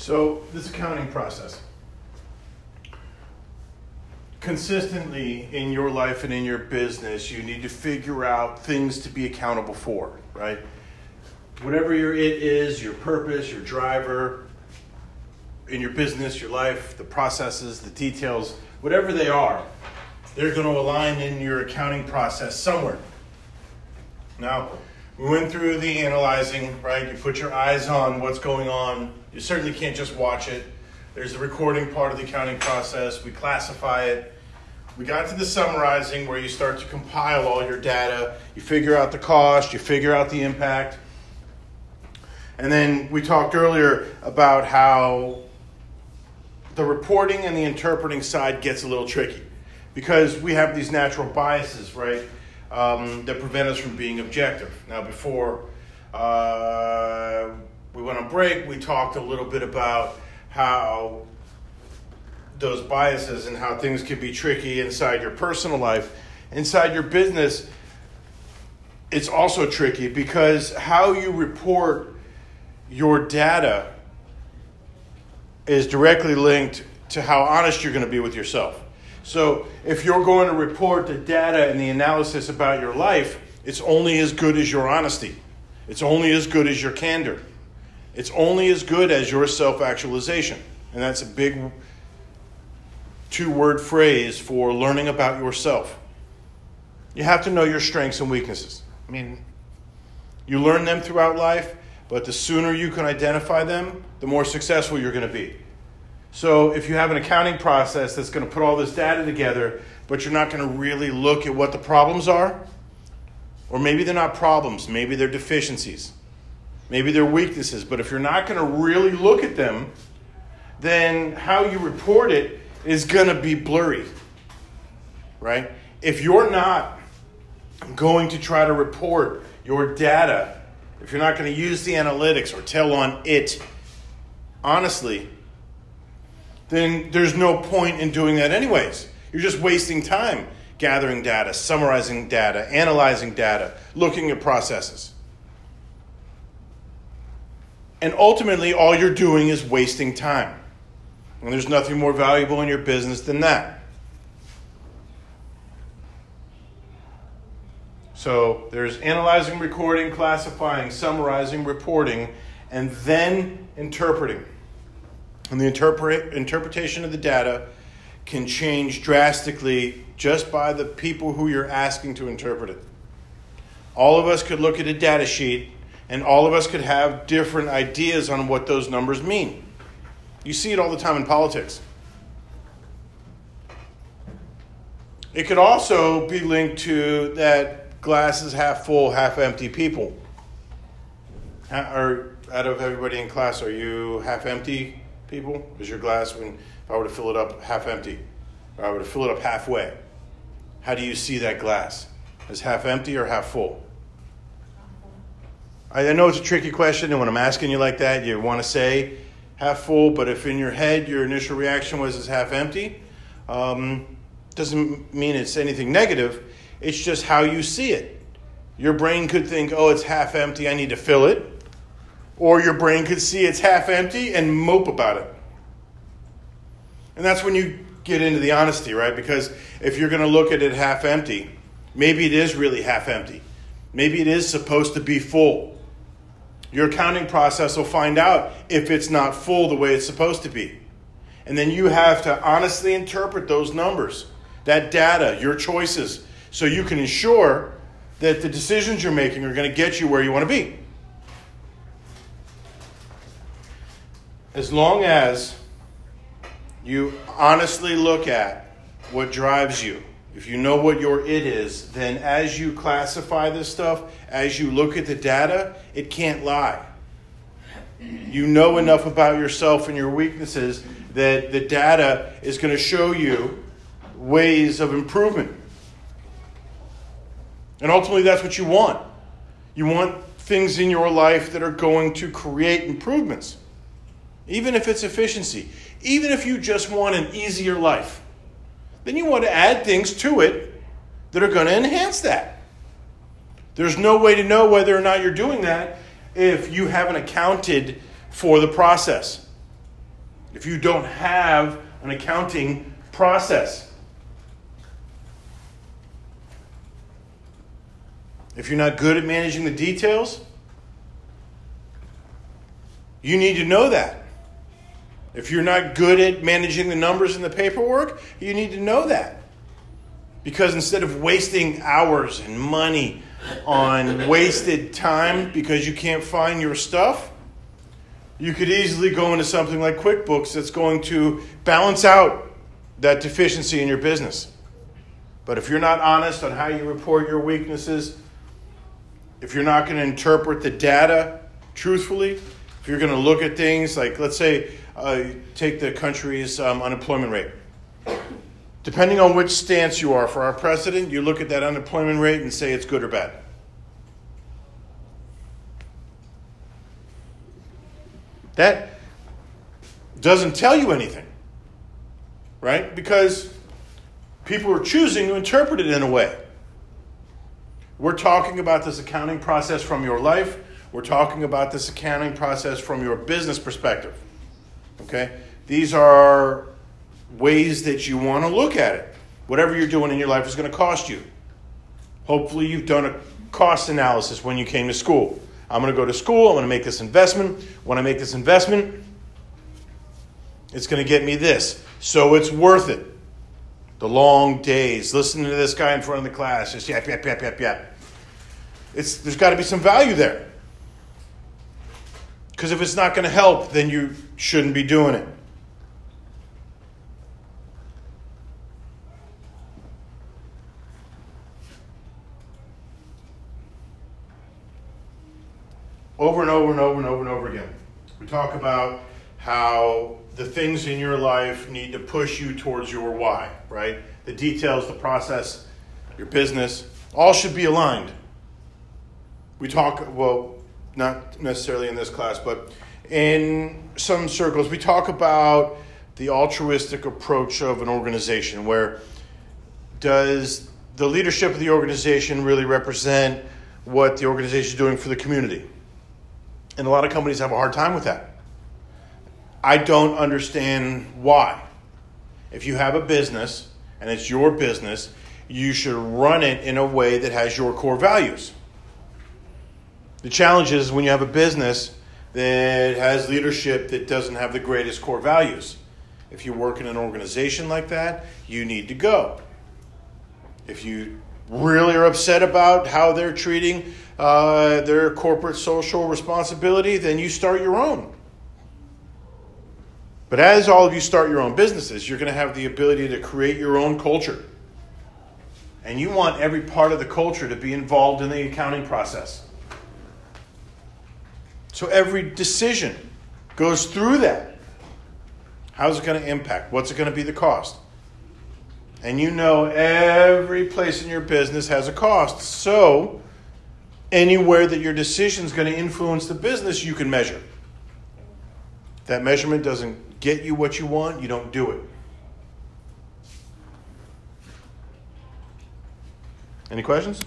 So, this accounting process. Consistently in your life and in your business, you need to figure out things to be accountable for, right? Whatever your it is, your purpose, your driver, in your business, your life, the processes, the details, whatever they are, they're going to align in your accounting process somewhere. Now, we went through the analyzing, right? You put your eyes on what's going on. You certainly can't just watch it. There's the recording part of the accounting process. We classify it. We got to the summarizing where you start to compile all your data. You figure out the cost, you figure out the impact. And then we talked earlier about how the reporting and the interpreting side gets a little tricky because we have these natural biases, right? Um, that prevent us from being objective. Now, before uh, we went on break, we talked a little bit about how those biases and how things can be tricky inside your personal life. Inside your business, it's also tricky because how you report your data is directly linked to how honest you're going to be with yourself. So if you're going to report the data and the analysis about your life, it's only as good as your honesty. It's only as good as your candor. It's only as good as your self actualization. And that's a big two word phrase for learning about yourself. You have to know your strengths and weaknesses. I mean, you learn them throughout life, but the sooner you can identify them, the more successful you're going to be. So if you have an accounting process that's going to put all this data together, but you're not going to really look at what the problems are, or maybe they're not problems, maybe they're deficiencies, maybe they're weaknesses, but if you're not going to really look at them, then how you report it is going to be blurry. Right? If you're not going to try to report your data, if you're not going to use the analytics or tell on it honestly, then there's no point in doing that, anyways. You're just wasting time gathering data, summarizing data, analyzing data, looking at processes. And ultimately, all you're doing is wasting time. And there's nothing more valuable in your business than that. So there's analyzing, recording, classifying, summarizing, reporting, and then interpreting. And the interpret, interpretation of the data can change drastically just by the people who you're asking to interpret it. All of us could look at a data sheet and all of us could have different ideas on what those numbers mean. You see it all the time in politics. It could also be linked to that glass is half full, half empty people. Or out of everybody in class, are you half empty people? Is your glass, when, if I were to fill it up half empty, or I were to fill it up halfway, how do you see that glass? As half empty or half full? I know it's a tricky question, and when I'm asking you like that, you want to say half full, but if in your head your initial reaction was as half empty, um, doesn't mean it's anything negative. It's just how you see it. Your brain could think, oh, it's half empty, I need to fill it. Or your brain could see it's half empty and mope about it. And that's when you get into the honesty, right? Because if you're going to look at it half empty, maybe it is really half empty. Maybe it is supposed to be full. Your accounting process will find out if it's not full the way it's supposed to be. And then you have to honestly interpret those numbers, that data, your choices, so you can ensure that the decisions you're making are going to get you where you want to be. As long as you honestly look at what drives you, if you know what your it is, then as you classify this stuff, as you look at the data, it can't lie. You know enough about yourself and your weaknesses that the data is going to show you ways of improvement. And ultimately, that's what you want. You want things in your life that are going to create improvements even if it's efficiency, even if you just want an easier life, then you want to add things to it that are going to enhance that. There's no way to know whether or not you're doing that if you haven't accounted for the process. if you don't have an accounting process. If you're not good at managing the details, you need to know that. If you're not good at managing the numbers and the paperwork, you need to know that. Because instead of wasting hours and money on wasted time because you can't find your stuff, you could easily go into something like QuickBooks that's going to balance out that deficiency in your business. But if you're not honest on how you report your weaknesses, if you're not going to interpret the data truthfully, if you're going to look at things like, let's say, uh, take the country's um, unemployment rate. Depending on which stance you are for our president, you look at that unemployment rate and say it's good or bad. That doesn't tell you anything, right? Because people are choosing to interpret it in a way. We're talking about this accounting process from your life. We're talking about this accounting process from your business perspective. Okay? These are ways that you want to look at it. Whatever you're doing in your life is going to cost you. Hopefully, you've done a cost analysis when you came to school. I'm going to go to school, I'm going to make this investment. When I make this investment, it's going to get me this. So it's worth it. The long days, listening to this guy in front of the class, just yap, yap, yap, yap, yap. It's, there's got to be some value there. Because if it's not going to help, then you shouldn't be doing it. over and over and over and over and over again. We talk about how the things in your life need to push you towards your why, right? The details, the process, your business, all should be aligned. We talk, well, not necessarily in this class, but in some circles, we talk about the altruistic approach of an organization where does the leadership of the organization really represent what the organization is doing for the community? And a lot of companies have a hard time with that. I don't understand why. If you have a business and it's your business, you should run it in a way that has your core values. The challenge is when you have a business that has leadership that doesn't have the greatest core values. If you work in an organization like that, you need to go. If you really are upset about how they're treating uh, their corporate social responsibility, then you start your own. But as all of you start your own businesses, you're going to have the ability to create your own culture. And you want every part of the culture to be involved in the accounting process. So every decision goes through that. How's it going to impact? What's it going to be the cost? And you know every place in your business has a cost. So anywhere that your decision is going to influence the business, you can measure. That measurement doesn't get you what you want, you don't do it. Any questions?